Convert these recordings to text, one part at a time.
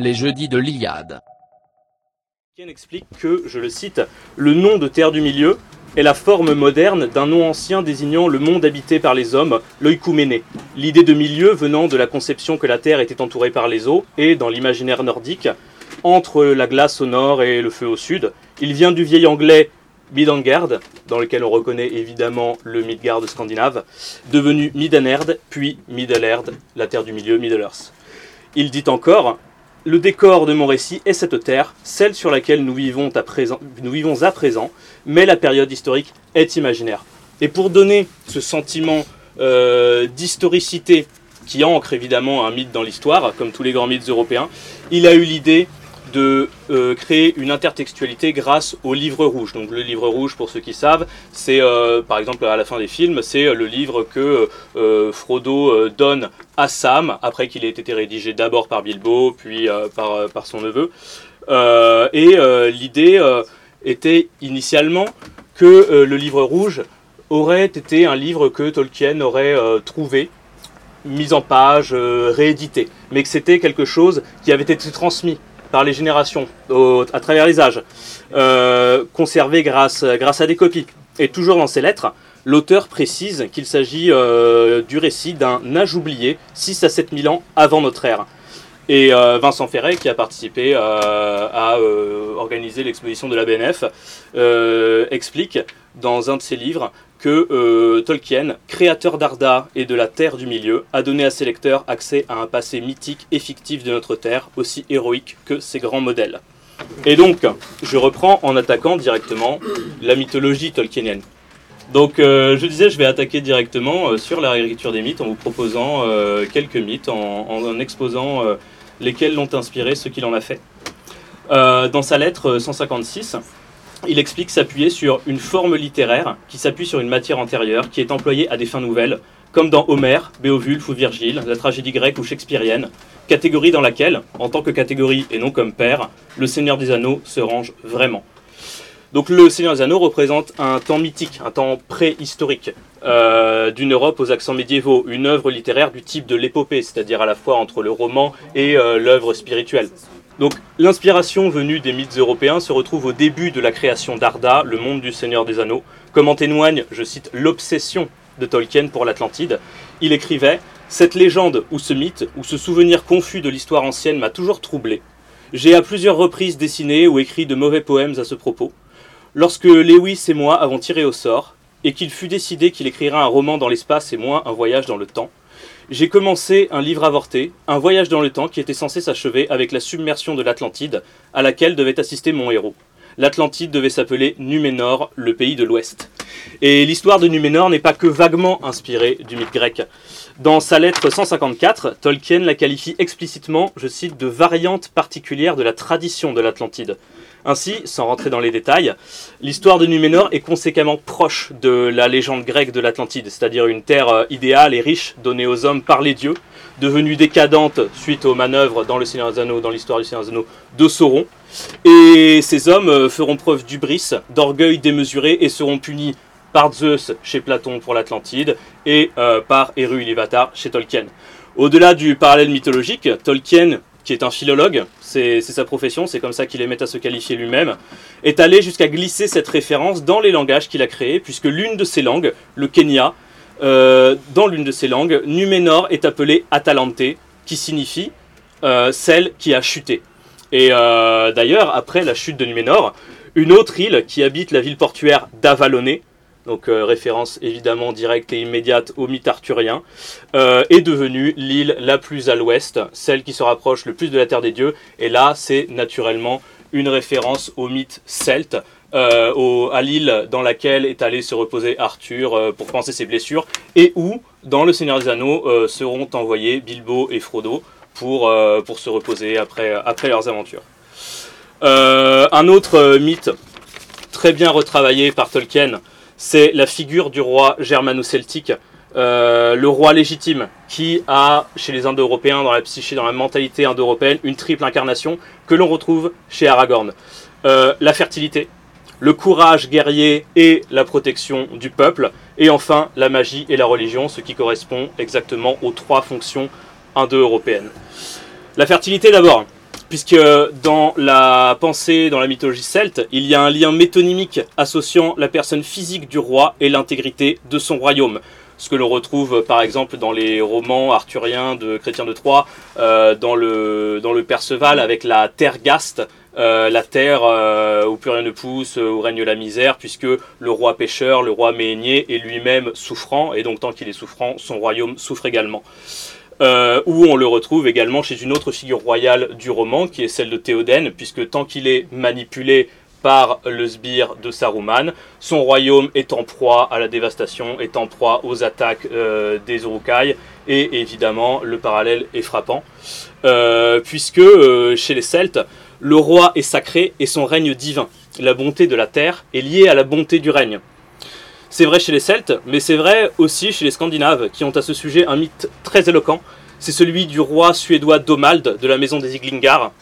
Les jeudis de l'Iliade. Tolkien explique que, je le cite, le nom de Terre du Milieu est la forme moderne d'un nom ancien désignant le monde habité par les hommes, l'oïkouméné. L'idée de milieu venant de la conception que la Terre était entourée par les eaux et, dans l'imaginaire nordique, entre la glace au nord et le feu au sud. Il vient du vieil anglais Midgard, dans lequel on reconnaît évidemment le Midgard scandinave, devenu Midanerd, puis Middle-earth, la terre du milieu, Middle-earth. Il dit encore Le décor de mon récit est cette terre, celle sur laquelle nous vivons à présent, nous vivons à présent mais la période historique est imaginaire. Et pour donner ce sentiment euh, d'historicité qui ancre évidemment un mythe dans l'histoire, comme tous les grands mythes européens, il a eu l'idée de euh, créer une intertextualité grâce au livre rouge. Donc le livre rouge, pour ceux qui savent, c'est euh, par exemple à la fin des films, c'est le livre que euh, Frodo donne à Sam après qu'il ait été rédigé d'abord par Bilbo, puis par, son neveu. et l'idée était initialement que le livre rouge aurait été un livre que Tolkien aurait trouvé mis en page, réédité, mais que c'était quelque chose qui avait été transmis par les générations, à travers les âges, euh, conservé grâce, à des copies. Et toujours dans ces lettres, l'auteur précise qu'il s'agit euh, du récit d'un âge oublié, 6 à 7 000 ans avant notre ère. Et euh, Vincent Ferret, qui a participé à organiser l'exposition de la BNF, explique dans un de ses livres que euh, Tolkien, créateur d'Arda et de la Terre du Milieu, a donné à ses lecteurs accès à un passé mythique et fictif de notre Terre, aussi héroïque que ses grands modèles. Et donc, je reprends en attaquant directement la mythologie tolkienienne. Donc, euh, je disais, je vais attaquer directement euh, sur la réécriture des mythes en vous proposant quelques mythes, en, en exposant lesquels l'ont inspiré, ce qu'il en a fait. dans sa lettre 156, il explique s'appuyer sur une forme littéraire qui s'appuie sur une matière antérieure qui est employée à des fins nouvelles, comme dans Homère, Béowulf ou Virgile, la tragédie grecque ou shakespearienne, catégorie dans laquelle, en tant que catégorie et non comme père, le Seigneur des Anneaux se range vraiment. Donc le Seigneur des Anneaux représente un temps mythique, un temps préhistorique, euh, d'une Europe aux accents médiévaux, une œuvre littéraire du type de l'épopée, c'est-à-dire à la fois entre le roman et euh, l'œuvre spirituelle. Donc l'inspiration venue des mythes européens se retrouve au début de la création d'Arda, le monde du Seigneur des Anneaux, comme en témoigne, je cite, l'obsession de Tolkien pour l'Atlantide. Il écrivait Cette légende ou ce mythe ou ce souvenir confus de l'histoire ancienne m'a toujours troublé. J'ai à plusieurs reprises dessiné ou écrit de mauvais poèmes à ce propos. Lorsque Lewis et moi avons tiré au sort, et qu'il fut décidé qu'il écrira un roman dans l'espace et moi un voyage dans le temps, j'ai commencé un livre avorté, un voyage dans le temps qui était censé s'achever avec la submersion de l'Atlantide, à laquelle devait assister mon héros. L'Atlantide devait s'appeler Numénor, le pays de l'Ouest. Et l'histoire de Numénor n'est pas que vaguement inspirée du mythe grec. Dans sa lettre 154, Tolkien la qualifie explicitement, je cite, de variante particulière de la tradition de l'Atlantide. Ainsi, sans rentrer dans les détails, l'histoire de Numénor est conséquemment proche de la légende grecque de l'Atlantide, c'est-à-dire une terre euh, idéale et riche donnée aux hommes par les dieux, devenue décadente suite aux manœuvres dans le Seigneur des dans l'histoire du Seigneur des de Sauron. Et ces hommes euh, feront preuve d'ubris, d'orgueil démesuré et seront punis par Zeus chez Platon pour l'Atlantide et euh, par Eru Ilúvatar chez Tolkien. Au-delà du parallèle mythologique, Tolkien qui est un philologue, c'est sa profession, c'est comme ça qu'il aimait à se qualifier lui-même, est allé jusqu'à glisser cette référence dans les langages qu'il a créés, puisque l'une de ces langues, le Kenya, euh, dans l'une de ces langues, Numénor est appelé Atalante, qui signifie euh, celle qui a chuté. Et euh, d'ailleurs, après la chute de Numénor, une autre île qui habite la ville portuaire d'Avaloné, donc euh, référence évidemment directe et immédiate au mythe arthurien, euh, est devenue l'île la plus à l'ouest, celle qui se rapproche le plus de la Terre des Dieux, et là c'est naturellement une référence au mythe celte, euh, à l'île dans laquelle est allé se reposer Arthur pour penser ses blessures, et où, dans le Seigneur des Anneaux, seront envoyés Bilbo et Frodo pour, se reposer après, après leurs aventures. un autre mythe très bien retravaillé par Tolkien, c'est la figure du roi germano-celtique, euh, le roi légitime, qui a, chez les Indo-Européens, dans la psyché, dans la mentalité indo-européenne, une triple incarnation que l'on retrouve chez Aragorn. Euh, la fertilité, le courage guerrier et la protection du peuple, et enfin la magie et la religion, ce qui correspond exactement aux trois fonctions indo-européennes. La fertilité d'abord, puisque dans la pensée, dans la mythologie celte, il y a un lien métonymique associant la personne physique du roi et l'intégrité de son royaume ce que l'on retrouve par exemple dans les romans arthuriens de Chrétien de Troyes, euh, dans, le, dans le Perceval avec la terre gaste, euh, la terre euh, où plus rien ne pousse, où règne la misère, puisque le roi pêcheur, le roi ménier est lui-même souffrant, et donc tant qu'il est souffrant, son royaume souffre également. Où on le retrouve également chez une autre figure royale du roman, qui est celle de Théoden, puisque tant qu'il est manipulé par le sbire de Saruman. Son royaume est en proie à la dévastation, est en proie aux attaques euh, des Urukai, et évidemment le parallèle est frappant, euh, puisque euh, chez les Celtes, le roi est sacré et son règne divin. La bonté de la terre est liée à la bonté du règne. C'est vrai chez les Celtes, mais c'est vrai aussi chez les Scandinaves, qui ont à ce sujet un mythe très éloquent. C'est celui du roi suédois Domald de la maison des Iglingar,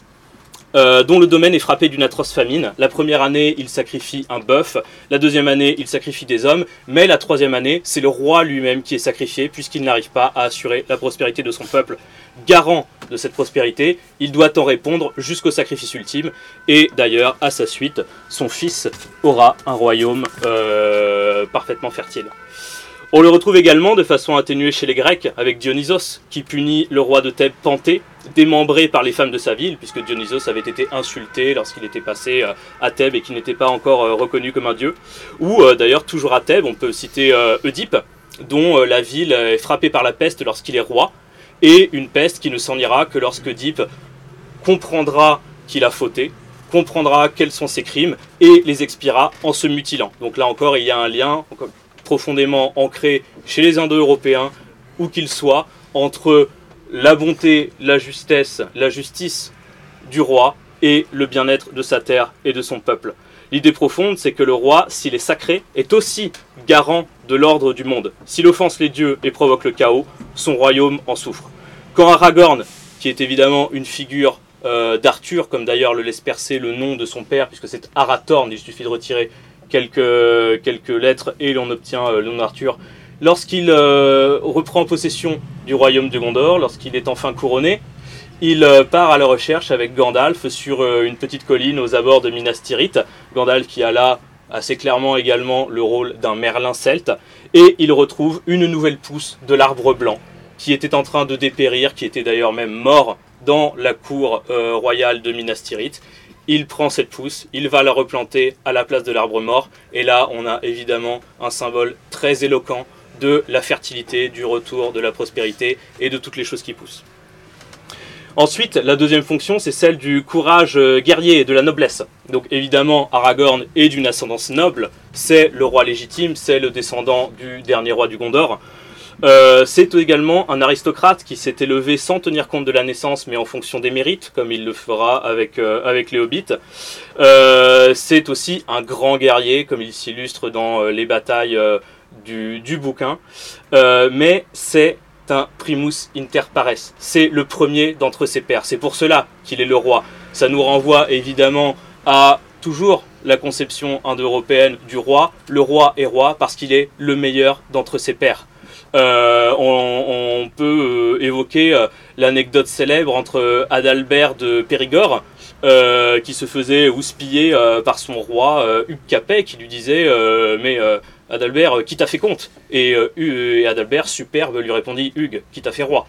euh, dont le domaine est frappé d'une atroce famine. La première année, il sacrifie un bœuf, la deuxième année, il sacrifie des hommes, mais la troisième année, c'est le roi lui-même qui est sacrifié, puisqu'il n'arrive pas à assurer la prospérité de son peuple. Garant de cette prospérité, il doit en répondre jusqu'au sacrifice ultime, et d'ailleurs, à sa suite, son fils aura un royaume euh, parfaitement fertile. On le retrouve également de façon atténuée chez les Grecs avec Dionysos qui punit le roi de Thèbes Panthée, démembré par les femmes de sa ville, puisque Dionysos avait été insulté lorsqu'il était passé euh, à Thèbes et qu'il n'était pas encore euh, reconnu comme un dieu. Ou d'ailleurs, toujours à Thèbes, on peut citer Oedipe, dont la ville est frappée par la peste lorsqu'il est roi, et une peste qui ne s'en ira que lorsque Oedipe comprendra qu'il a fauté, comprendra quels sont ses crimes et les expira en se mutilant. Donc là encore, il y a un lien profondément ancré chez les Indo-Européens, où qu'ils soient, entre la bonté, la justesse, la justice du roi et le bien-être de sa terre et de son peuple. L'idée profonde, c'est que le roi, s'il est sacré, est aussi garant de l'ordre du monde. S'il offense les dieux et provoque le chaos, son royaume en souffre. Quand Aragorn, qui est évidemment une figure euh, d'Arthur, comme d'ailleurs le laisse percer le nom de son père, puisque c'est Arathorn, il suffit de retirer quelques, quelques lettres et l'on obtient euh, le nom d'Arthur. Lorsqu'il euh, reprend possession du royaume de Gondor, lorsqu'il est enfin couronné, il euh, part à la recherche avec Gandalf sur une petite colline aux abords de Minas Tirith. Gandalf qui a là assez clairement également le rôle d'un Merlin celte, et il retrouve une nouvelle pousse de l'arbre blanc qui était en train de dépérir, qui était d'ailleurs même mort dans la cour royale de Minas Tirith il prend cette pousse, il va la replanter à la place de l'arbre mort, et là on a évidemment un symbole très éloquent de la fertilité, du retour, de la prospérité et de toutes les choses qui poussent. Ensuite, la deuxième fonction, c'est celle du courage euh, guerrier et de la noblesse. Donc évidemment, Aragorn est d'une ascendance noble, c'est le roi légitime, c'est le descendant du dernier roi du Gondor. Euh, c'est également un aristocrate qui s'est élevé sans tenir compte de la naissance, mais en fonction des mérites, comme il le fera avec, euh, avec les hobbits. Euh, c'est aussi un grand guerrier, comme il s'illustre dans les batailles du, du, bouquin. mais c'est primus inter pares. C'est le premier d'entre ses pairs. C'est pour cela qu'il est le roi. Ça nous renvoie évidemment à toujours la conception indo-européenne du roi. Le roi est roi parce qu'il est le meilleur d'entre ses pairs. Euh, on, peut euh, évoquer euh, l'anecdote célèbre entre Adalbert de Périgord, qui se faisait houspiller par son roi Hugues Capet, qui lui disait Mais Adalbert, qui t'a fait compte et, Adalbert, superbe, lui répondit Hugues, qui t'a fait roi.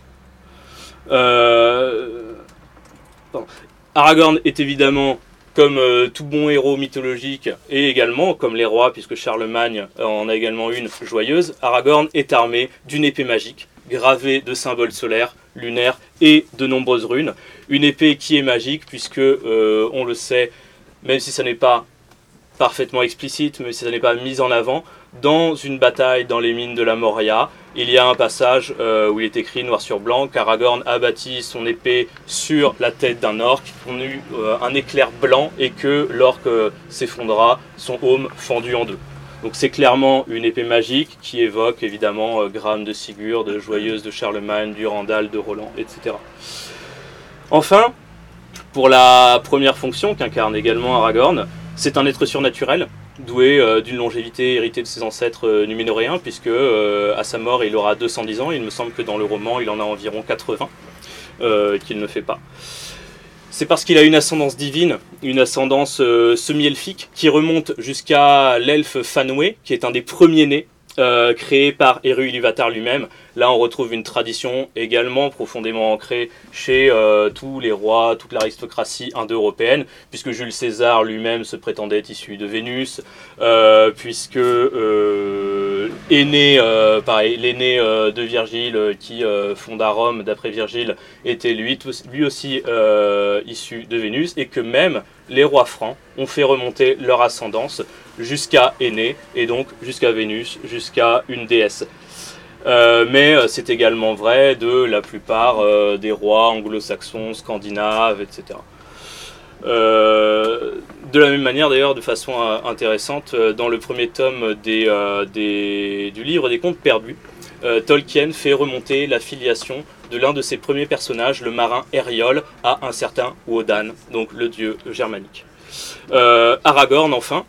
Aragorn est évidemment comme euh, tout bon héros mythologique, et également comme les rois, puisque Charlemagne en a également une joyeuse, Aragorn est armé d'une épée magique, gravée de symboles solaires, lunaires et de nombreuses runes. Une épée qui est magique, puisque, euh, on le sait, même si ça n'est pas parfaitement explicite, même si ça n'est pas mis en avant, dans une bataille dans les mines de la Moria, il y a un passage euh, où il est écrit noir sur blanc qu'Aragorn abattit son épée sur la tête d'un orc, qu'on eut euh, un éclair blanc et que l'orc euh, s'effondra, son haume fendu en deux. Donc c'est clairement une épée magique qui évoque évidemment Graham de Sigurd, de Joyeuse de Charlemagne, Durandal de Roland, etc. Enfin, pour la première fonction qu'incarne également Aragorn, c'est un être surnaturel doué d'une longévité héritée de ses ancêtres numénoréens, puisque à sa mort il aura 210 ans. Il me semble que dans le roman il en a environ 80, qu'il ne fait pas. C'est parce qu'il a une ascendance divine, une ascendance semi-elfique, qui remonte jusqu'à l'elfe Fanwë, qui est un des premiers nés euh, créé par Eru Iluvatar lui-même. Là, on retrouve une tradition également profondément ancrée chez euh, tous les rois, toute l'aristocratie indo-européenne, puisque Jules César lui-même se prétendait issu de Vénus, euh, puisque pareil, l'aîné de Virgile qui fonda Rome, d'après Virgile, était lui, lui aussi issu de Vénus, et que même les rois francs ont fait remonter leur ascendance jusqu'à Aîné, et donc jusqu'à Vénus, jusqu'à une déesse. Euh, mais euh, c'est également vrai de la plupart euh, des rois anglo-saxons, scandinaves, etc. de la même manière, d'ailleurs, de façon intéressante, dans le premier tome du livre des contes perdus, Tolkien fait remonter la filiation de l'un de ses premiers personnages, le marin Eriol, à un certain Wodan, donc le dieu germanique. Aragorn, enfin,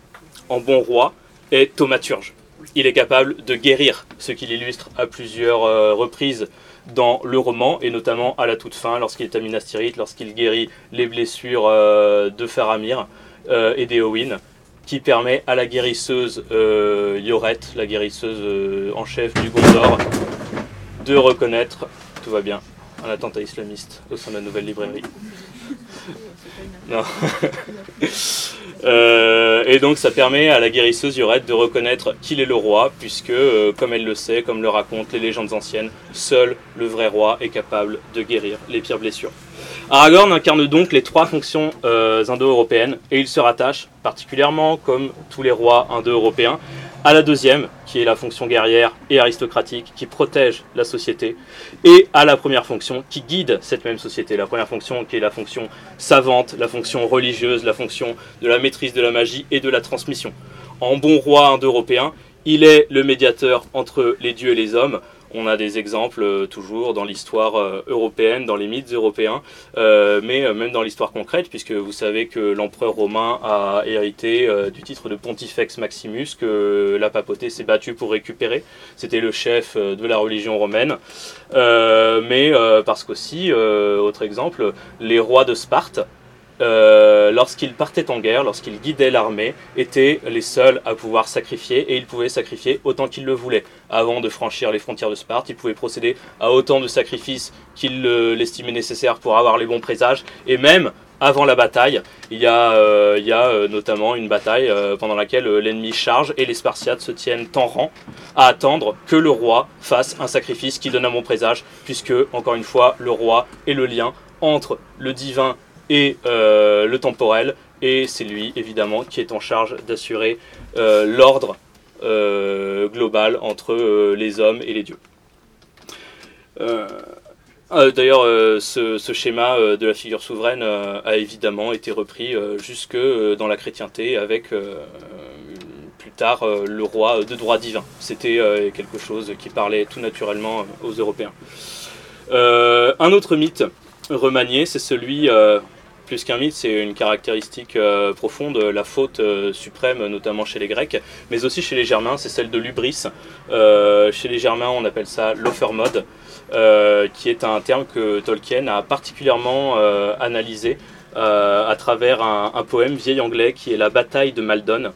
en bon roi, est thaumaturge. Il est capable de guérir, ce qu'il illustre à plusieurs euh, reprises dans le roman, et notamment à la toute fin, lorsqu'il est à Minas Tirith, lorsqu'il guérit les blessures euh, de Faramir euh, et d'Eowyn, qui permet à la guérisseuse Yoret, la guérisseuse en chef du Gondor, de reconnaître, tout va bien, un attentat islamiste au sein de la nouvelle librairie. Non. Euh, et donc ça permet à la guérisseuse Yurette de reconnaître qu'il est le roi, puisque, euh, comme elle le sait, comme le racontent les légendes anciennes, seul le vrai roi est capable de guérir les pires blessures. Aragorn incarne donc les trois fonctions euh, indo-européennes, et il se rattache, particulièrement comme tous les rois indo-européens, à la deuxième, qui est la fonction guerrière et aristocratique, qui protège la société, et à la première fonction, qui guide cette même société. La première fonction, qui est la fonction savante, la fonction religieuse, la fonction de la maîtrise de la magie et de la transmission. En bon roi indo-européen, il est le médiateur entre les dieux et les hommes, on a des exemples euh, toujours dans l'histoire euh, européenne, dans les mythes européens, euh, mais même dans l'histoire concrète, puisque vous savez que l'empereur romain a hérité du titre de Pontifex Maximus, que la papauté s'est battue pour récupérer. C'était le chef de la religion romaine. mais parce qu'aussi, autre exemple, les rois de Sparte, euh, lorsqu'ils partaient en guerre, lorsqu'ils guidaient l'armée, étaient les seuls à pouvoir sacrifier et ils pouvaient sacrifier autant qu'ils le voulaient. Avant de franchir les frontières de Sparte, ils pouvaient procéder à autant de sacrifices qu'ils l'estimaient nécessaire pour avoir les bons présages et même avant la bataille, il y a, euh, euh, notamment une bataille pendant laquelle l'ennemi charge et les Spartiates se tiennent en rang à attendre que le roi fasse un sacrifice qui donne un bon présage, puisque, encore une fois, le roi est le lien entre le divin et euh, le temporel. Et c'est lui, évidemment, qui est en charge d'assurer euh, l'ordre euh, global entre les hommes et les dieux. D'ailleurs, ce, schéma de la figure souveraine a évidemment été repris jusque dans la chrétienté avec plus tard le roi de droit divin. C'était quelque chose qui parlait tout naturellement aux Européens. un autre mythe remanié, c'est celui plus qu'un mythe, c'est une caractéristique euh, profonde, la faute euh, suprême, notamment chez les Grecs, mais aussi chez les Germains, c'est celle de l'ubris. Euh, chez les Germains, on appelle ça l'offermode, qui est un terme que Tolkien a particulièrement analysé à travers un, poème vieil anglais qui est La bataille de Maldon.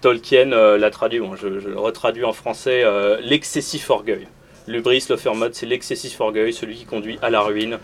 Tolkien l'a traduit, je, le retraduis en français, l'excessif orgueil. L'ubris, l'offermode, c'est l'excessif orgueil, celui qui conduit à la ruine, euh,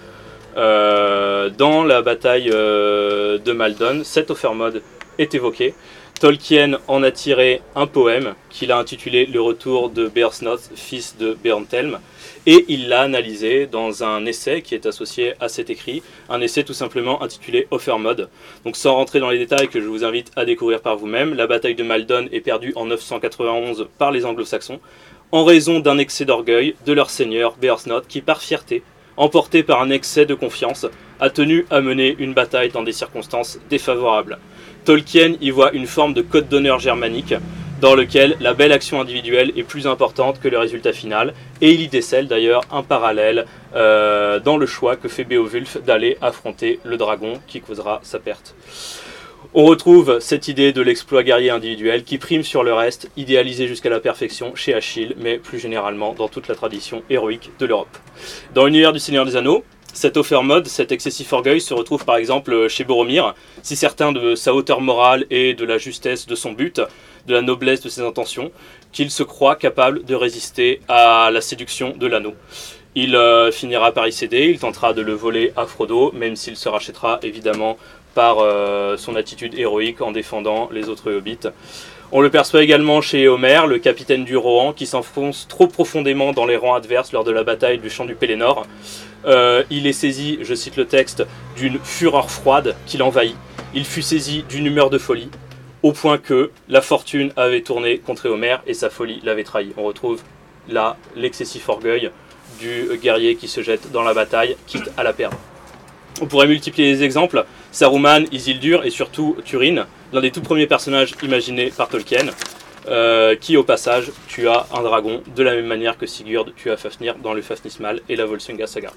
dans la bataille euh, de Maldon, cet offermode est évoqué. Tolkien en a tiré un poème qu'il a intitulé Le retour de Bearsnoth, fils de Beorntelm, et il l'a analysé dans un essai qui est associé à cet écrit, un essai tout simplement intitulé Offermode. Donc sans rentrer dans les détails que je vous invite à découvrir par vous-même, la bataille de Maldon est perdue en 991 par les anglo-saxons en raison d'un excès d'orgueil de leur seigneur Bearsnoth qui par fierté emporté par un excès de confiance, a tenu à mener une bataille dans des circonstances défavorables. Tolkien y voit une forme de code d'honneur germanique, dans lequel la belle action individuelle est plus importante que le résultat final, et il y décèle d'ailleurs un parallèle euh, dans le choix que fait Beowulf d'aller affronter le dragon qui causera sa perte. On retrouve cette idée de l'exploit guerrier individuel qui prime sur le reste, idéalisé jusqu'à la perfection chez Achille, mais plus généralement dans toute la tradition héroïque de l'Europe. Dans l'univers du Seigneur des Anneaux, cet mode, cet excessif orgueil se retrouve par exemple chez Boromir, si certain de sa hauteur morale et de la justesse de son but, de la noblesse de ses intentions, qu'il se croit capable de résister à la séduction de l'anneau. Il euh, finira par y céder, il tentera de le voler à Frodo, même s'il se rachètera évidemment par euh, son attitude héroïque en défendant les autres hobbits. On le perçoit également chez Homer, le capitaine du Rohan, qui s'enfonce trop profondément dans les rangs adverses lors de la bataille du champ du Pélénor. Euh, il est saisi, je cite le texte, d'une fureur froide qui l'envahit. Il fut saisi d'une humeur de folie, au point que la fortune avait tourné contre Homer et sa folie l'avait trahi. On retrouve là l'excessif orgueil du guerrier qui se jette dans la bataille, quitte à la perdre. On pourrait multiplier les exemples. Saruman, Isildur et surtout Turin, l'un des tout premiers personnages imaginés par Tolkien, euh, qui au passage tua un dragon de la même manière que Sigurd tua Fafnir dans le Fafnismal et la Volsunga saga.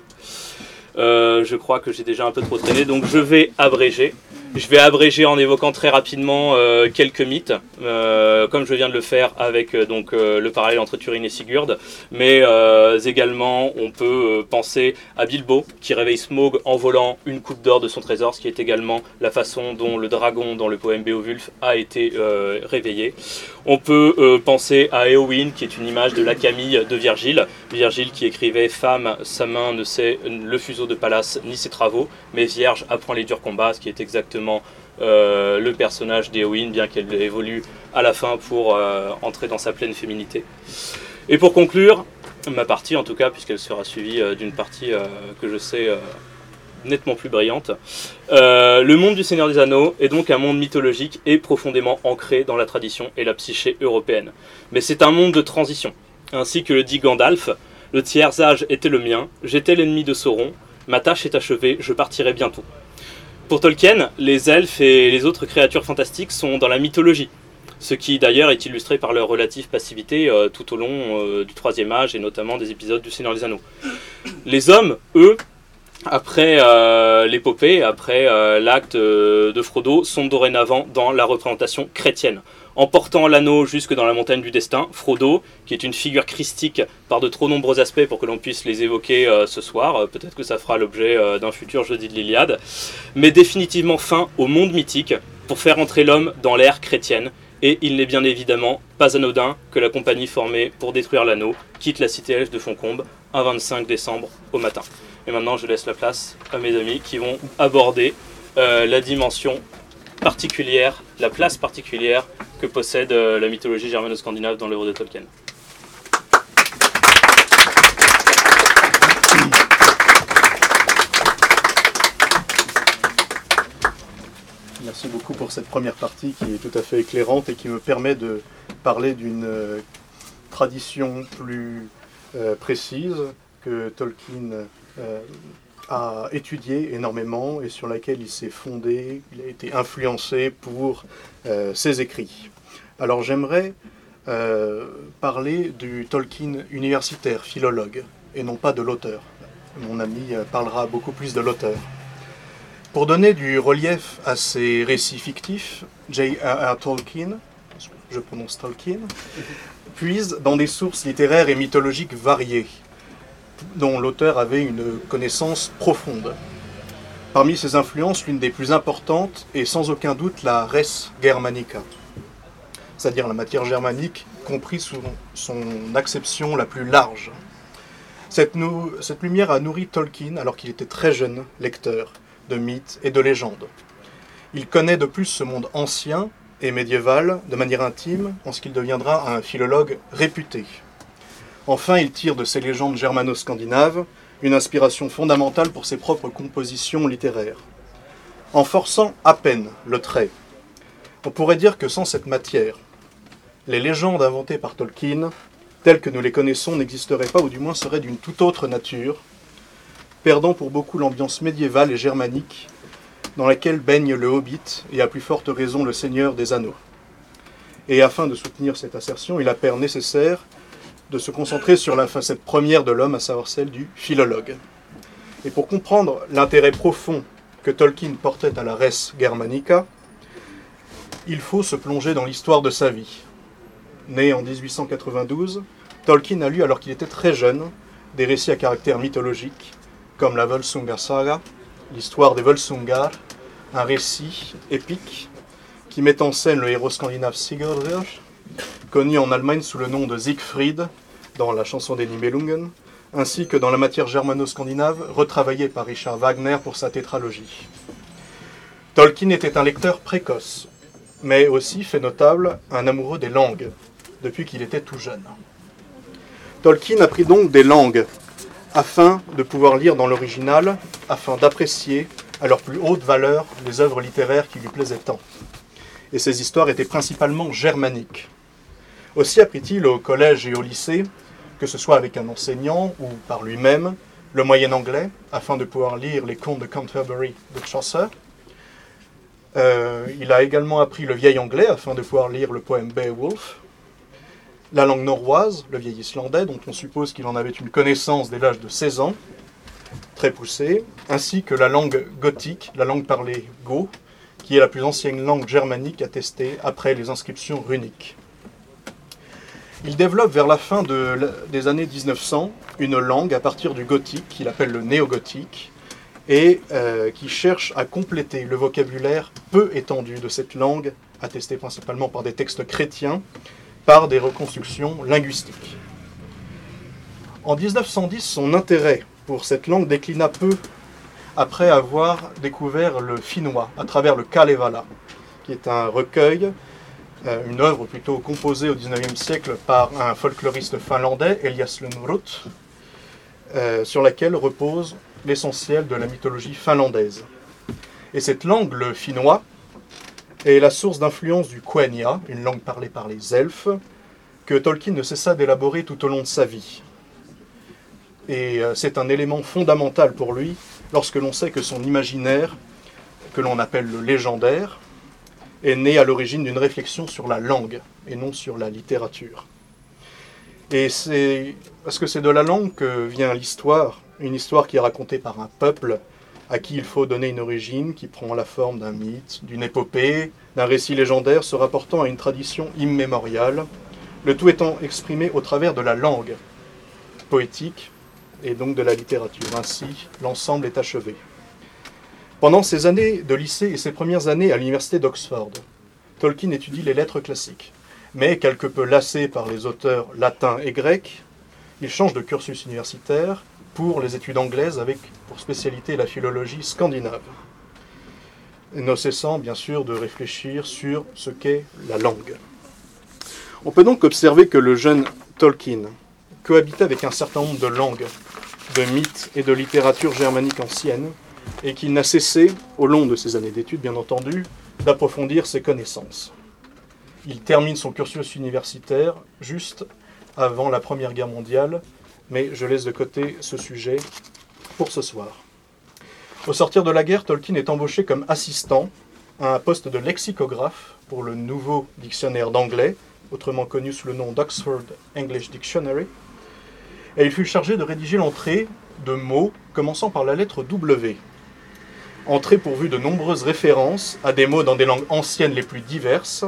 Euh, je crois que j'ai déjà un peu trop traîné, donc je vais abréger. Je vais abréger en évoquant très rapidement euh, quelques mythes, euh, comme je viens de le faire avec euh, donc le parallèle entre Turin et Sigurd, mais également on peut penser à Bilbo qui réveille Smaug en volant une coupe d'or de son trésor, ce qui est également la façon dont le dragon dans le poème Beowulf a été réveillé. On peut penser à Éowyn qui est une image de la Camille de Virgile, Virgile qui écrivait Femme, sa main ne sait le fuseau de Pallas ni ses travaux, mais Vierge apprend les durs combats, ce qui est exactement euh, le personnage d'Eowyn, bien qu'elle évolue à la fin pour euh, entrer dans sa pleine féminité. Et pour conclure, ma partie en tout cas, puisqu'elle sera suivie euh, d'une partie que je sais nettement plus brillante. le monde du Seigneur des Anneaux est donc un monde mythologique et profondément ancré dans la tradition et la psyché européenne. Mais c'est un monde de transition. Ainsi que le dit Gandalf, le tiers âge était le mien, j'étais l'ennemi de Sauron, ma tâche est achevée, je partirai bientôt. Pour Tolkien, les elfes et les autres créatures fantastiques sont dans la mythologie, ce qui d'ailleurs est illustré par leur relative passivité euh, tout au long euh, du Troisième Âge et notamment des épisodes du Seigneur des Anneaux. Les hommes, eux, après euh, l'épopée, après l'acte de Frodo, sont dorénavant dans la représentation chrétienne en portant l'anneau jusque dans la montagne du destin, Frodo, qui est une figure christique par de trop nombreux aspects pour que l'on puisse les évoquer euh, ce soir, euh, peut-être que ça fera l'objet euh, d'un futur jeudi de l'Iliade, met définitivement fin au monde mythique pour faire entrer l'homme dans l'ère chrétienne, et il n'est bien évidemment pas anodin que la compagnie formée pour détruire l'anneau quitte la cité de Foncombe un 25 décembre au matin. Et maintenant je laisse la place à mes amis qui vont aborder la dimension particulière, la place particulière que possède euh, la mythologie germano-scandinave dans l'œuvre de Tolkien. Merci beaucoup pour cette première partie qui est tout à fait éclairante et qui me permet de parler d'une euh, tradition plus euh, précise que Tolkien a étudié énormément et sur laquelle il s'est fondé, il a été influencé pour ses écrits. Alors j'aimerais euh, parler du Tolkien universitaire, philologue, et non pas de l'auteur. Mon ami euh, parlera beaucoup plus de l'auteur. Pour donner du relief à ces récits fictifs, J.R.R. Tolkien, je prononce Tolkien, puise dans des sources littéraires et mythologiques variées, dont l'auteur avait une connaissance profonde. Parmi ses influences, l'une des plus importantes est sans aucun doute la res germanica, c'est-à-dire la matière germanique, compris sous son acception la plus large. Cette, cette lumière a nourri Tolkien alors qu'il était très jeune lecteur de mythes et de légendes. Il connaît de plus ce monde ancien et médiéval de manière intime en ce qu'il deviendra un philologue réputé. Enfin, il tire de ces légendes germano-scandinaves une inspiration fondamentale pour ses propres compositions littéraires. En forçant à peine le trait, on pourrait dire que sans cette matière, les légendes inventées par Tolkien, telles que nous les connaissons, n'existeraient pas, ou du moins seraient d'une toute autre nature, perdant pour beaucoup l'ambiance médiévale et germanique dans laquelle baigne le Hobbit et à plus forte raison le Seigneur des Anneaux. Et afin de soutenir cette assertion, il apparaît nécessaire de se concentrer sur la facette première de l'homme, à savoir celle du philologue. Et pour comprendre l'intérêt profond que Tolkien portait à la res germanica, il faut se plonger dans l'histoire de sa vie. Né en 1892, Tolkien a lu alors qu'il était très jeune des récits à caractère mythologique, comme la Volsunga Saga, l'histoire des Volsungar, un récit épique qui met en scène le héros scandinave Sigurdur, connu en Allemagne sous le nom de Siegfried dans la chanson des Nibelungen, ainsi que dans la matière germano-scandinave retravaillée par Richard Wagner pour sa tétralogie. Tolkien était un lecteur précoce, mais aussi, fait notable, un amoureux des langues, depuis qu'il était tout jeune. Tolkien apprit donc des langues afin de pouvoir lire dans l'original, afin d'apprécier à leur plus haute valeur les œuvres littéraires qui lui plaisaient tant. Et ces histoires étaient principalement germaniques. Aussi apprit-il au collège et au lycée, que ce soit avec un enseignant ou par lui-même, le moyen anglais, afin de pouvoir lire les contes de Canterbury de Chaucer. Euh, il a également appris le vieil anglais afin de pouvoir lire le poème Beowulf. La langue norroise, le vieil islandais, dont on suppose qu'il en avait une connaissance dès l'âge de 16 ans, très poussée, ainsi que la langue gothique, la langue parlée go, qui est la plus ancienne langue germanique attestée après les inscriptions runiques. Il développe vers la fin des années 1900 une langue à partir du gothique qu'il appelle le néo-gothique et euh, qui cherche à compléter le vocabulaire peu étendu de cette langue, attesté principalement par des textes chrétiens, par des reconstructions linguistiques. En 1910, son intérêt pour cette langue déclina peu après avoir découvert le finnois à travers le Kalevala, qui est un recueil, une œuvre plutôt composée au XIXe siècle par un folkloriste finlandais, Elias Lönnrot, euh, sur laquelle repose l'essentiel de la mythologie finlandaise. Et cette langue, le finnois, est la source d'influence du Quenya, une langue parlée par les elfes, que Tolkien ne cessa d'élaborer tout au long de sa vie. Et euh, c'est un élément fondamental pour lui lorsque l'on sait que son imaginaire, que l'on appelle le légendaire, est né à l'origine d'une réflexion sur la langue et non sur la littérature. Et c'est parce que c'est de la langue que vient l'histoire, une histoire qui est racontée par un peuple à qui il faut donner une origine qui prend la forme d'un mythe, d'une épopée, d'un récit légendaire se rapportant à une tradition immémoriale, le tout étant exprimé au travers de la langue poétique et donc de la littérature. Ainsi, l'ensemble est achevé. Pendant ses années de lycée et ses premières années à l'université d'Oxford, Tolkien étudie les lettres classiques. Mais quelque peu lassé par les auteurs latins et grecs, il change de cursus universitaire pour les études anglaises avec pour spécialité la philologie scandinave. Ne cessant bien sûr de réfléchir sur ce qu'est la langue. On peut donc observer que le jeune Tolkien cohabitait avec un certain nombre de langues, de mythes et de littérature germanique ancienne, et qu'il n'a cessé, au long de ses années d'études bien entendu, d'approfondir ses connaissances. Il termine son cursus universitaire juste avant la Première Guerre mondiale mais je laisse de côté ce sujet pour ce soir. Au sortir de la guerre, Tolkien est embauché comme assistant à un poste de lexicographe pour le nouveau dictionnaire d'anglais, autrement connu sous le nom d'Oxford English Dictionary, et il fut chargé de rédiger l'entrée de mots commençant par la lettre W. Entrée pourvue de nombreuses références à des mots dans des langues anciennes les plus diverses,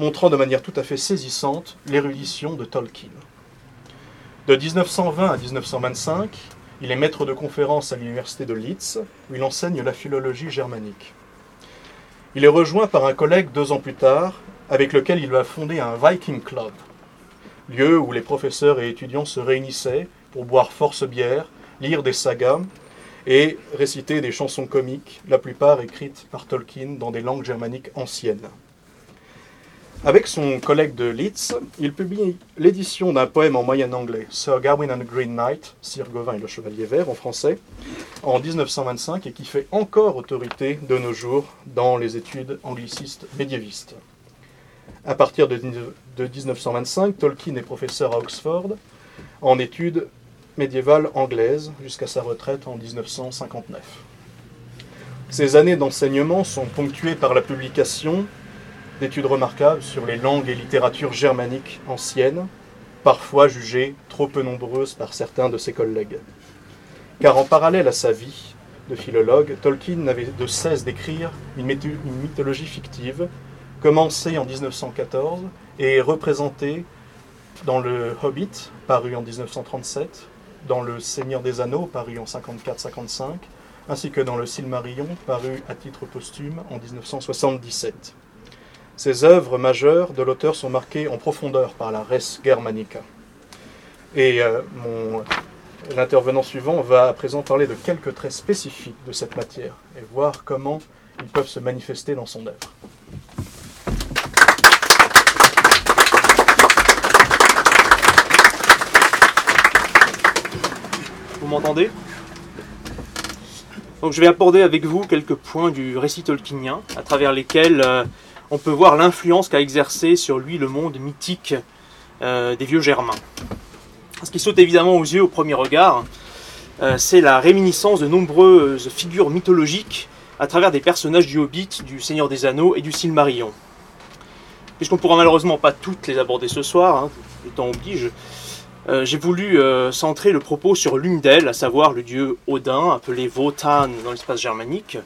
montrant de manière tout à fait saisissante l'érudition de Tolkien. De 1920 à 1925, il est maître de conférence à l'université de Leeds, où il enseigne la philologie germanique. Il est rejoint par un collègue deux ans plus tard, avec lequel il va fonder un Viking Club, lieu où les professeurs et étudiants se réunissaient pour boire force bière, lire des sagas et réciter des chansons comiques, la plupart écrites par Tolkien dans des langues germaniques anciennes. Avec son collègue de Leeds, il publie l'édition d'un poème en moyen anglais, Sir Gawain and the Green Knight, Sir Gawain et le Chevalier Vert en français, en 1925 et qui fait encore autorité de nos jours dans les études anglicistes médiévistes. À partir de, de 1925, Tolkien est professeur à Oxford en études médiévales anglaises jusqu'à sa retraite en 1959. Ces années d'enseignement sont ponctuées par la publication d'études remarquables sur les langues et littératures germaniques anciennes, parfois jugées trop peu nombreuses par certains de ses collègues. Car en parallèle à sa vie de philologue, Tolkien n'avait de cesse d'écrire une, mythologie fictive, commencé en 1914 et est représenté dans le Hobbit, paru en 1937, dans le Seigneur des Anneaux, paru en 54-55, ainsi que dans le Silmarillion, paru à titre posthume en 1977. Ces œuvres majeures de l'auteur sont marquées en profondeur par la res germanica. Et euh, L'intervenant suivant va à présent parler de quelques traits spécifiques de cette matière et voir comment ils peuvent se manifester dans son œuvre. M'entendez Donc je vais aborder avec vous quelques points du récit tolkienien à travers lesquels euh, on peut voir l'influence qu'a exercé sur lui le monde mythique euh, des vieux germains. Ce qui saute évidemment aux yeux au premier regard, euh, c'est la réminiscence de nombreuses figures mythologiques à travers des personnages du Hobbit, du Seigneur des Anneaux et du Silmarillion. Puisqu'on ne pourra malheureusement pas toutes les aborder ce soir, hein, le temps oblige, euh, j'ai voulu euh, centrer le propos sur l'une d'elles, à savoir le dieu Odin, appelé Wotan dans l'espace germanique.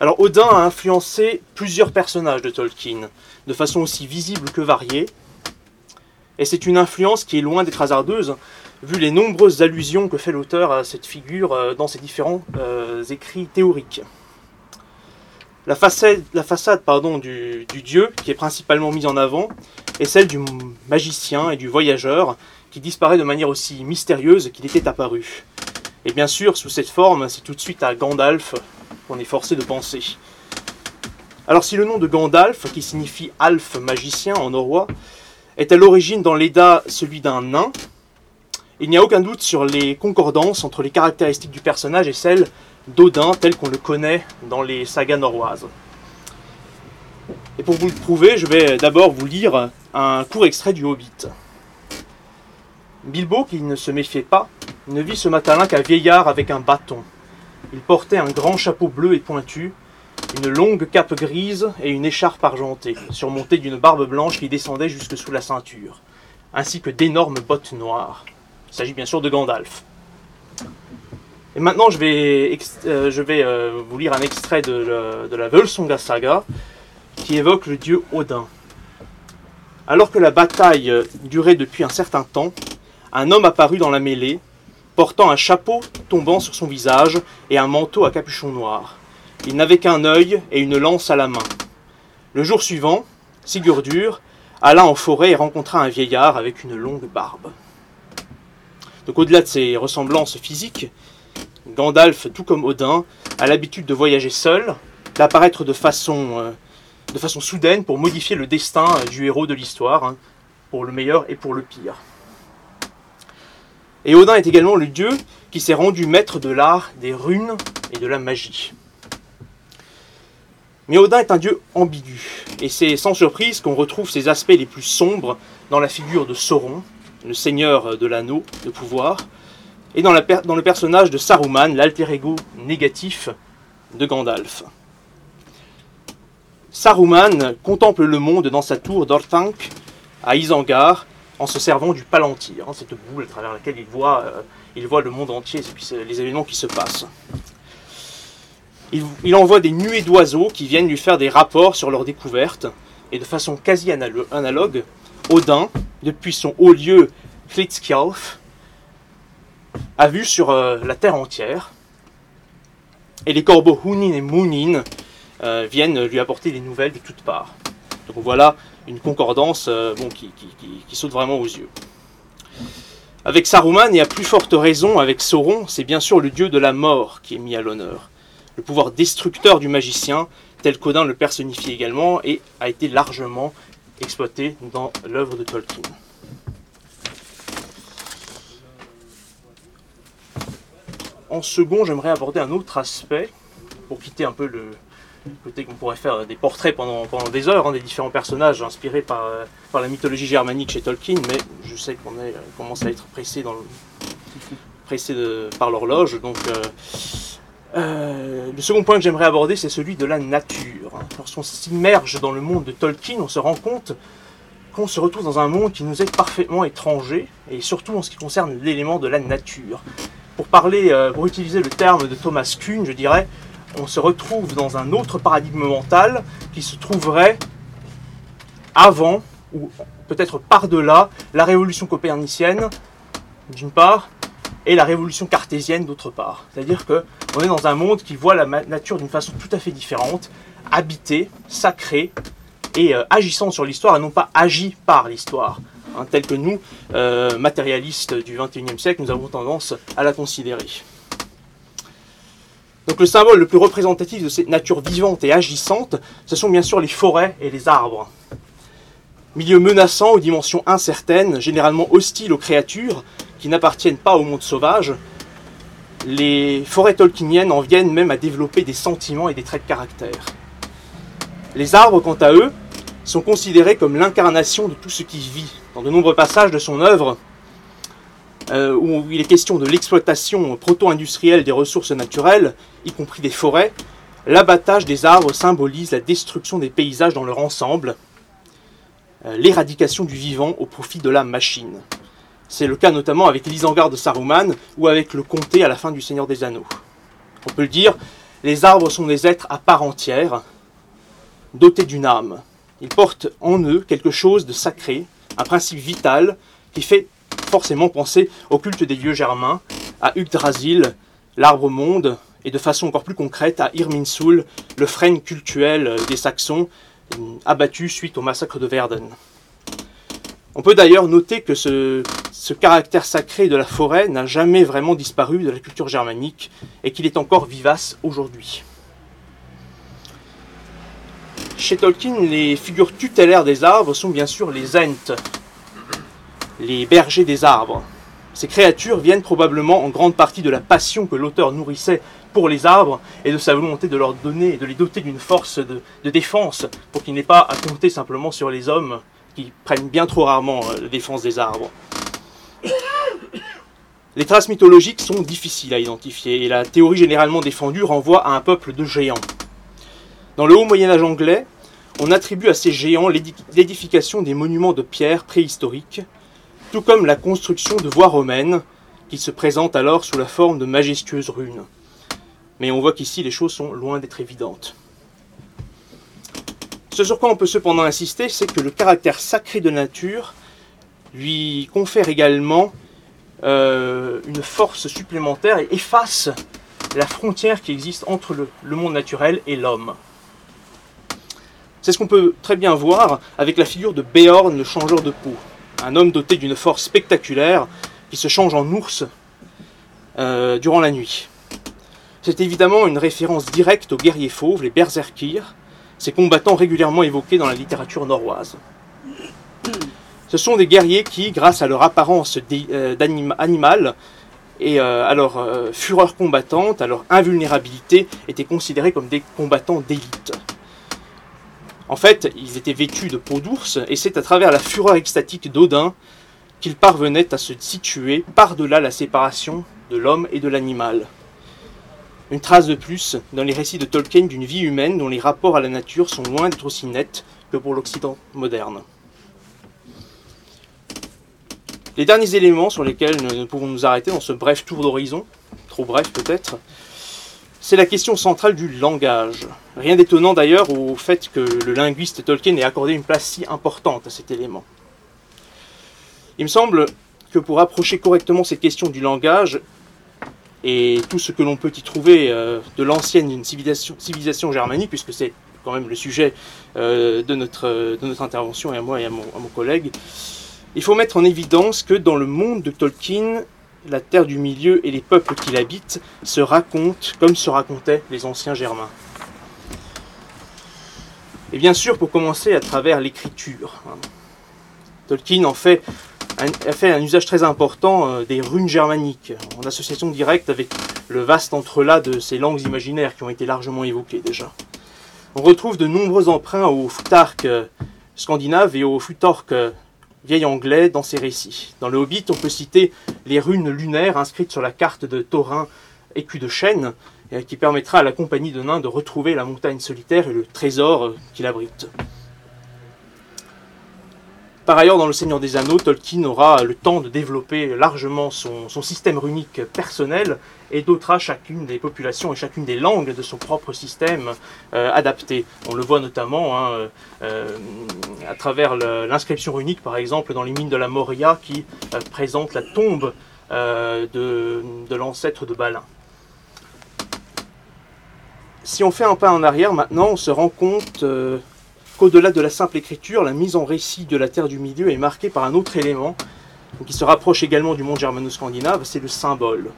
Alors Odin a influencé plusieurs personnages de Tolkien, de façon aussi visible que variée, et c'est une influence qui est loin d'être hasardeuse, vu les nombreuses allusions que fait l'auteur à cette figure euh, dans ses différents écrits théoriques. La façade, la façade pardon, du, dieu, qui est principalement mise en avant, est celle du magicien et du voyageur, qui disparaît de manière aussi mystérieuse qu'il était apparu. Et bien sûr, sous cette forme, c'est tout de suite à Gandalf qu'on est forcé de penser. Alors si le nom de Gandalf, qui signifie Alf magicien en norrois, est à l'origine dans l'Eda celui d'un nain. Il n'y a aucun doute sur les concordances entre les caractéristiques du personnage et celles d'Odin tel qu'on le connaît dans les sagas norroises. Et pour vous le prouver, je vais d'abord vous lire un court extrait du Hobbit. Bilbo, qui ne se méfiait pas, ne vit ce matin-là qu'un vieillard avec un bâton. Il portait un grand chapeau bleu et pointu, une longue cape grise et une écharpe argentée, surmontée d'une barbe blanche qui descendait jusque sous la ceinture, ainsi que d'énormes bottes noires. Il s'agit bien sûr de Gandalf. Et maintenant, je vais, euh, euh, vous lire un extrait de, la, de la Völsunga saga qui évoque le dieu Odin. Alors que la bataille durait depuis un certain temps, un homme apparut dans la mêlée, portant un chapeau tombant sur son visage et un manteau à capuchon noir. Il n'avait qu'un œil et une lance à la main. Le jour suivant, Sigurdur alla en forêt et rencontra un vieillard avec une longue barbe. Donc au-delà de ses ressemblances physiques, Gandalf, tout comme Odin, a l'habitude de voyager seul, d'apparaître de façon, euh, de façon soudaine pour modifier le destin du héros de l'histoire, hein, pour le meilleur et pour le pire. Et Odin est également le dieu qui s'est rendu maître de l'art des runes et de la magie. Mais Odin est un dieu ambigu, et c'est sans surprise qu'on retrouve ses aspects les plus sombres dans la figure de Sauron, le seigneur de l'anneau de pouvoir, et dans, dans le personnage de Saruman, l'alter ego négatif de Gandalf. Saruman contemple le monde dans sa tour d'Orthanc à Isengard en se servant du palantir, hein, cette boule à travers laquelle il voit, euh, le monde entier et les événements qui se passent il, envoie des nuées d'oiseaux qui viennent lui faire des rapports sur leurs découvertes. Et de façon quasi analogue, Odin, depuis son haut lieu Hlitskjalf, a vu sur euh, la terre entière. Et les corbeaux Hunin et Munin euh, viennent lui apporter des nouvelles de toutes parts. Donc voilà une concordance euh, qui, saute vraiment aux yeux. Avec Saruman et à plus forte raison avec Sauron, c'est bien sûr le dieu de la mort qui est mis à l'honneur le pouvoir destructeur du magicien, tel qu'Odin le personnifie également, et a été largement exploité dans l'œuvre de Tolkien. En second, j'aimerais aborder un autre aspect, pour quitter un peu le côté qu'on pourrait faire des portraits pendant, des heures, hein, des différents personnages inspirés par, euh, par la mythologie germanique chez Tolkien, mais je sais qu'on euh, commence à être pressé, par l'horloge, donc euh, le second point que j'aimerais aborder, c'est celui de la nature. Lorsqu'on s'immerge dans le monde de Tolkien, on se rend compte qu'on se retrouve dans un monde qui nous est parfaitement étranger, et surtout en ce qui concerne l'élément de la nature. Pour parler, pour utiliser le terme de Thomas Kuhn, je dirais, on se retrouve dans un autre paradigme mental qui se trouverait avant, ou peut-être par-delà, la révolution copernicienne, d'une part, et la révolution cartésienne, d'autre part. C'est-à-dire qu'on est dans un monde qui voit la nature d'une façon tout à fait différente, habité, sacré, et euh, agissant sur l'histoire, et non pas agi par l'histoire. Hein, tel que nous, euh, matérialistes du XXIe siècle, nous avons tendance à la considérer. Donc le symbole le plus représentatif de cette nature vivante et agissante, ce sont bien sûr les forêts et les arbres. Milieu menaçant aux dimensions incertaines, généralement hostiles aux créatures qui n'appartiennent pas au monde sauvage, les forêts tolkieniennes en viennent même à développer des sentiments et des traits de caractère. Les arbres, quant à eux, sont considérés comme l'incarnation de tout ce qui vit. Dans de nombreux passages de son œuvre, euh, où il est question de l'exploitation proto-industrielle des ressources naturelles, y compris des forêts, l'abattage des arbres symbolise la destruction des paysages dans leur ensemble, euh, l'éradication du vivant au profit de la machine. C'est le cas notamment avec l'Isengard de Saruman ou avec le comté à la fin du Seigneur des Anneaux. On peut le dire, les arbres sont des êtres à part entière, dotés d'une âme. Ils portent en eux quelque chose de sacré, un principe vital qui fait forcément penser au culte des dieux germains, à Yggdrasil, l'arbre monde, et de façon encore plus concrète à Irminsul, le frêne cultuel des Saxons, abattu suite au massacre de Verden. On peut d'ailleurs noter que ce, ce, caractère sacré de la forêt n'a jamais vraiment disparu de la culture germanique et qu'il est encore vivace aujourd'hui. Chez Tolkien, les figures tutélaires des arbres sont bien sûr les Ent, les bergers des arbres. Ces créatures viennent probablement en grande partie de la passion que l'auteur nourrissait pour les arbres et de sa volonté de leur donner, de les doter d'une force de, défense pour qu'ils n'aient pas à compter simplement sur les hommes qui prennent bien trop rarement euh, la défense des arbres. Les traces mythologiques sont difficiles à identifier et la théorie généralement défendue renvoie à un peuple de géants. Dans le haut Moyen Âge anglais, on attribue à ces géants l'édification des monuments de pierre préhistoriques, tout comme la construction de voies romaines, qui se présentent alors sous la forme de majestueuses runes. Mais on voit qu'ici les choses sont loin d'être évidentes. Ce sur quoi on peut cependant insister, c'est que le caractère sacré de nature lui confère également euh, une force supplémentaire et efface la frontière qui existe entre le monde naturel et l'homme. C'est ce qu'on peut très bien voir avec la figure de Beorn, le changeur de peau un homme doté d'une force spectaculaire qui se change en ours euh, durant la nuit. C'est évidemment une référence directe aux guerriers fauves, les berserkirs, ces combattants régulièrement évoqués dans la littérature norroise. Ce sont des guerriers qui, grâce à leur apparence euh, animale et euh, à leur fureur combattante, à leur invulnérabilité, étaient considérés comme des combattants d'élite. En fait, ils étaient vêtus de peau d'ours, et c'est à travers la fureur extatique d'Odin qu'ils parvenaient à se situer par-delà la séparation de l'homme et de l'animal. Une trace de plus dans les récits de Tolkien d'une vie humaine dont les rapports à la nature sont loin d'être aussi nets que pour l'Occident moderne. Les derniers éléments sur lesquels nous pouvons nous arrêter dans ce bref tour d'horizon, trop bref peut-être, c'est la question centrale du langage. Rien d'étonnant d'ailleurs au fait que le linguiste Tolkien ait accordé une place si importante à cet élément. Il me semble que pour approcher correctement cette question du langage et tout ce que l'on peut y trouver euh, de l'ancienne civilisation, germanique, puisque c'est quand même le sujet euh, de, notre, de notre intervention et à moi et à mon collègue, il faut mettre en évidence que dans le monde de Tolkien, la terre du milieu et les peuples qui l'habitent se racontent comme se racontaient les anciens Germains. Et bien sûr, pour commencer, à travers l'écriture. Tolkien en fait, a fait un usage très important euh, des runes germaniques, en association directe avec le vaste entrelac de ces langues imaginaires qui ont été largement évoquées déjà. On retrouve de nombreux emprunts au futark euh, scandinave et au futork euh, vieil anglais dans ses récits. Dans le Hobbit, on peut citer les runes lunaires inscrites sur la carte de Thorin écu de chêne, qui permettra à la compagnie de nains de retrouver la montagne solitaire et le trésor qu'il abrite. Par ailleurs, dans Le Seigneur des Anneaux, Tolkien aura le temps de développer largement son, système runique personnel et dotera chacune des populations et chacune des langues de son propre système euh, adapté. On le voit notamment hein, euh, à travers l'inscription runique, par exemple, dans les mines de la Moria qui euh, présente la tombe de, de l'ancêtre de Balin. Si on fait un pas en arrière maintenant, on se rend compte qu'au-delà de la simple écriture, la mise en récit de la Terre du Milieu est marquée par un autre élément qui se rapproche également du monde germano-scandinave, c'est le symbole,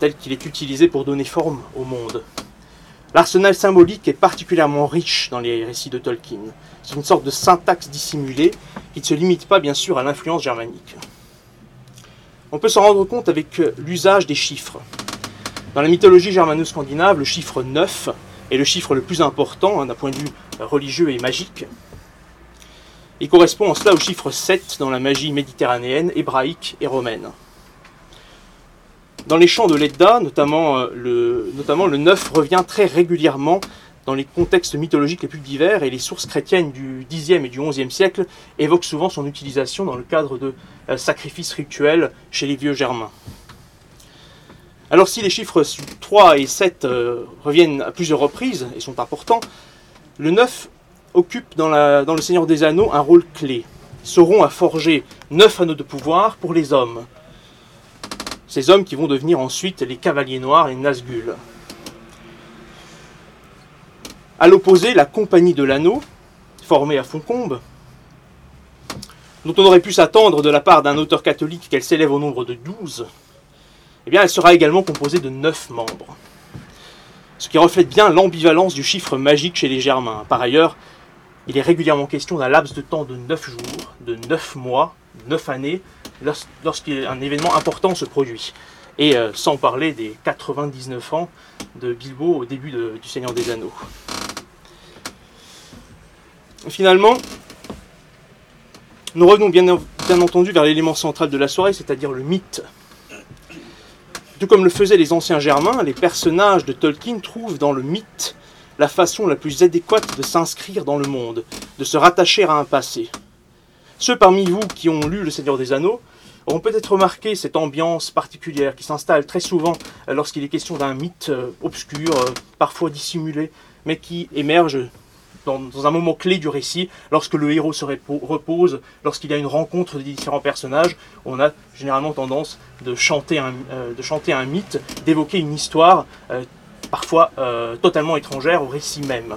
tel qu'il est utilisé pour donner forme au monde. L'arsenal symbolique est particulièrement riche dans les récits de Tolkien. C'est une sorte de syntaxe dissimulée qui ne se limite pas bien sûr à l'influence germanique. On peut s'en rendre compte avec l'usage des chiffres. Dans la mythologie germano-scandinave, le chiffre 9 est le chiffre le plus important hein, d'un point de vue religieux et magique. Il correspond en cela au chiffre 7 dans la magie méditerranéenne, hébraïque et romaine. Dans les chants de l'Edda, notamment euh, le, notamment le 9 revient très régulièrement dans les contextes mythologiques les plus divers et les sources chrétiennes du Xe et du XIe siècle évoquent souvent son utilisation dans le cadre de euh, sacrifices rituels chez les vieux germains. Alors si les chiffres 3 et 7 euh, reviennent à plusieurs reprises et sont importants, le 9 occupe dans, le Seigneur des Anneaux un rôle clé. Seront à forger 9 anneaux de pouvoir pour les hommes. Ces hommes qui vont devenir ensuite les cavaliers noirs, les Nazgûl. À l'opposé, la compagnie de l'anneau, formée à Foncombe, dont on aurait pu s'attendre de la part d'un auteur catholique qu'elle s'élève au nombre de 12, eh elle sera également composée de neuf membres. Ce qui reflète bien l'ambivalence du chiffre magique chez les Germains. Par ailleurs, il est régulièrement question d'un laps de temps de 9 jours, de 9 mois, 9 années, lorsqu'un événement important se produit. Et euh, sans parler des 99 ans de Bilbo au début du Seigneur des Anneaux. Finalement, nous revenons bien entendu vers l'élément central de la soirée, c'est-à-dire le mythe tout comme le faisaient les anciens germains, les personnages de Tolkien trouvent dans le mythe la façon la plus adéquate de s'inscrire dans le monde, de se rattacher à un passé. Ceux parmi vous qui ont lu Le Seigneur des Anneaux auront peut-être remarqué cette ambiance particulière qui s'installe très souvent lorsqu'il est question d'un mythe euh, obscur, euh, parfois dissimulé, mais qui émerge dans, un moment clé du récit, lorsque le héros se repose, lorsqu'il y a une rencontre des différents personnages, on a généralement tendance de chanter un, euh, mythe, d'évoquer une histoire, euh, parfois euh, totalement étrangère au récit même.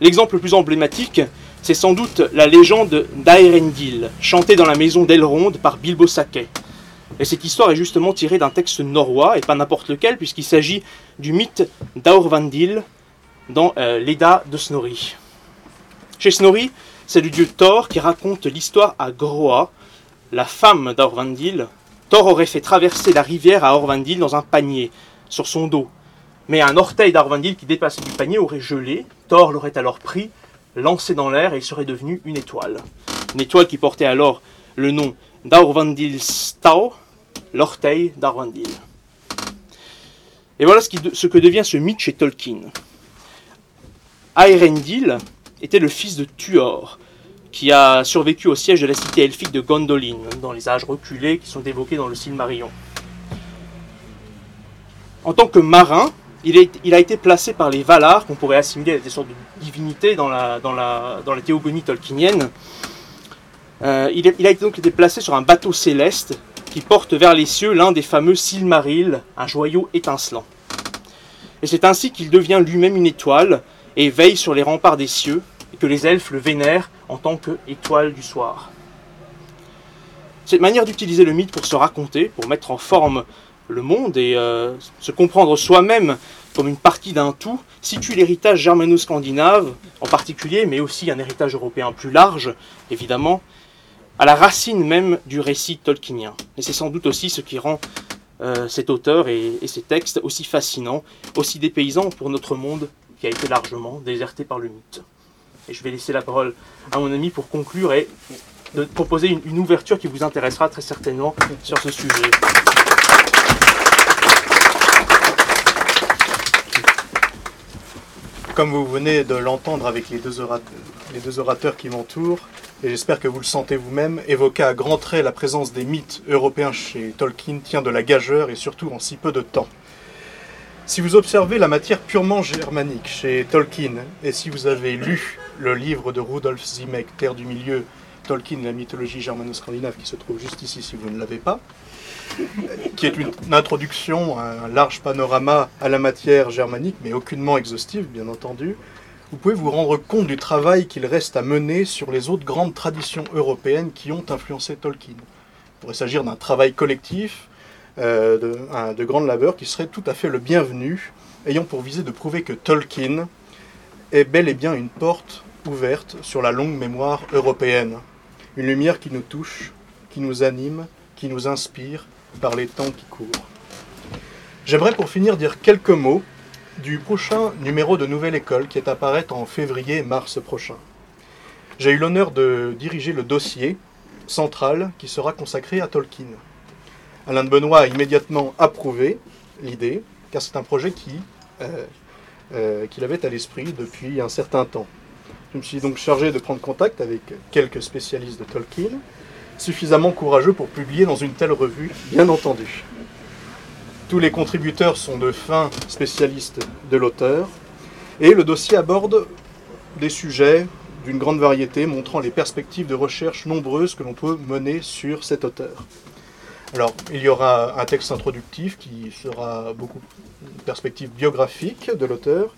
L'exemple le plus emblématique, c'est sans doute la légende d'Aerendil, chantée dans la maison d'Elrond par Bilbo Saquet. Et cette histoire est justement tirée d'un texte norrois, et pas n'importe lequel, puisqu'il s'agit du mythe d'Aurvandil, dans euh, l'Eda de Snorri. Chez Snorri, c'est le dieu Thor qui raconte l'histoire à Groa, la femme d'Orvandil. Thor aurait fait traverser la rivière à Orvandil dans un panier, sur son dos. Mais un orteil d'Orvandil qui dépassait du panier aurait gelé. Thor l'aurait alors pris, lancé dans l'air et il serait devenu une étoile. Une étoile qui portait alors le nom d'Aurvandil Stau, l'orteil d'Orvandil. Et voilà ce, ce que devient ce mythe chez Tolkien. Aerendil était le fils de Tuor, qui a survécu au siège de la cité elfique de Gondolin, dans les âges reculés qui sont évoqués dans le Silmarillion. En tant que marin, il, a été placé par les Valar, qu'on pourrait assimiler à des sortes de divinités dans la, dans la, théogonie tolkienienne. Euh, il, a, donc été placé sur un bateau céleste qui porte vers les cieux l'un des fameux Silmarils, un joyau étincelant. Et c'est ainsi qu'il devient lui-même une étoile, et veille sur les remparts des cieux, et que les elfes le vénèrent en tant qu'étoile du soir. Cette manière d'utiliser le mythe pour se raconter, pour mettre en forme le monde et euh, se comprendre soi-même comme une partie d'un tout, situe l'héritage germano-scandinave en particulier, mais aussi un héritage européen plus large, évidemment, à la racine même du récit tolkienien. Et c'est sans doute aussi ce qui rend euh, cet auteur et, et ses textes aussi fascinants, aussi dépaysants pour notre monde qui a été largement déserté par le mythe. Et je vais laisser la parole à mon ami pour conclure et de proposer une, ouverture qui vous intéressera très certainement sur ce sujet. Comme vous venez de l'entendre avec les deux, orateurs, les deux orateurs qui m'entourent, et j'espère que vous le sentez vous-même, évoquer à grands traits la présence des mythes européens chez Tolkien tient de la gageure et surtout en si peu de temps. Si vous observez la matière purement germanique chez Tolkien, et si vous avez lu le livre de Rudolf Ziemek, Terre du Milieu, Tolkien, la mythologie germano-scandinave, qui se trouve juste ici si vous ne l'avez pas, qui est une introduction, un large panorama à la matière germanique, mais aucunement exhaustive, bien entendu, vous pouvez vous rendre compte du travail qu'il reste à mener sur les autres grandes traditions européennes qui ont influencé Tolkien. Il pourrait s'agir d'un travail collectif, euh, de, un, de qui serait tout à fait le bienvenu, ayant pour visée de prouver que Tolkien est bel et bien une porte ouverte sur la longue mémoire européenne. Une lumière qui nous touche, qui nous anime, qui nous inspire par les temps qui courent. J'aimerais pour finir dire quelques mots du prochain numéro de Nouvelle École qui est à paraître en février-mars prochain. J'ai eu l'honneur de diriger le dossier central qui sera consacré à Tolkien. Alain de Benoît a immédiatement approuvé l'idée, car c'est un projet qui, euh, euh, qu'il avait à l'esprit depuis un certain temps. Je me suis donc chargé de prendre contact avec quelques spécialistes de Tolkien, suffisamment courageux pour publier dans une telle revue, bien entendu. Tous les contributeurs sont de fins spécialistes de l'auteur, et le dossier aborde des sujets d'une grande variété, montrant les perspectives de recherche nombreuses que l'on peut mener sur cet auteur. Alors, il y aura un texte introductif qui sera beaucoup une perspective biographique de l'auteur.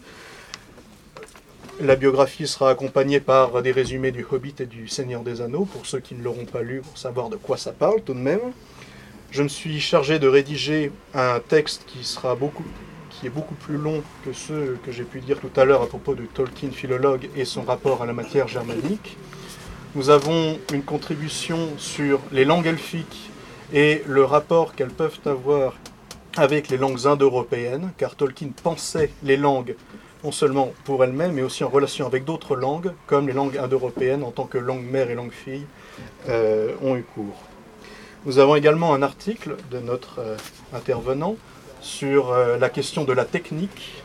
La biographie sera accompagnée par des résumés du Hobbit et du Seigneur des Anneaux, pour ceux qui ne l'auront pas lu, pour savoir de quoi ça parle tout de même. Je me suis chargé de rédiger un texte qui sera beaucoup qui est beaucoup plus long que ceux que j'ai pu dire tout à l'heure à propos de Tolkien philologue et son rapport à la matière germanique. Nous avons une contribution sur les langues elfiques et le rapport qu'elles peuvent avoir avec les langues indo-européennes, car Tolkien pensait les langues non seulement pour elles-mêmes, mais aussi en relation avec d'autres langues, comme les langues indo-européennes en tant que langue mère et langue fille euh, ont eu cours. Nous avons également un article de notre euh, intervenant sur euh, la question de la technique,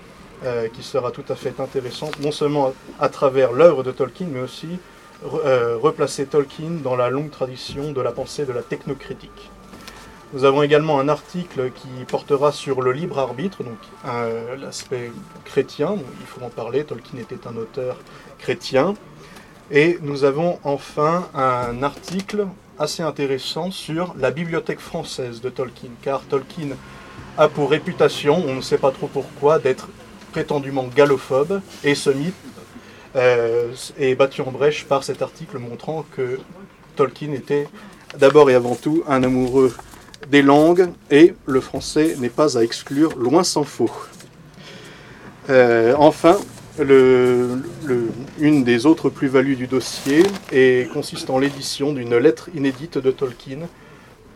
qui sera tout à fait intéressante, non seulement à, travers l'œuvre de Tolkien, mais aussi replacer Tolkien dans la longue tradition de la pensée de la technocritique. Nous avons également un article qui portera sur le libre arbitre, donc l'aspect chrétien, il faut en parler, Tolkien était un auteur chrétien. Et nous avons enfin un article assez intéressant sur la bibliothèque française de Tolkien, car Tolkien a pour réputation, on ne sait pas trop pourquoi, d'être prétendument gallophobe, et ce mythe euh, est battu en brèche par cet article montrant que Tolkien était d'abord et avant tout un amoureux des langues, et le français n'est pas à exclure, loin s'en faut. Euh, enfin, une des autres plus-values du dossier consiste en l'édition d'une lettre inédite de Tolkien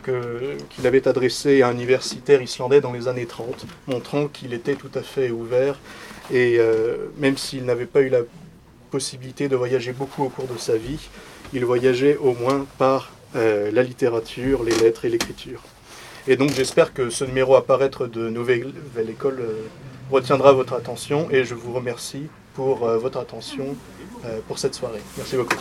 qu'il avait adressée à un universitaire islandais dans les années 30, montrant qu'il était tout à fait ouvert et euh, même s'il n'avait pas eu la possibilité de voyager beaucoup au cours de sa vie, il voyageait au moins par euh, la littérature, les lettres et l'écriture. Et donc j'espère que ce numéro à paraître de Nouvelle, Nouvelle École euh, retiendra votre attention et je vous remercie pour euh, votre attention euh, pour cette soirée. Merci beaucoup.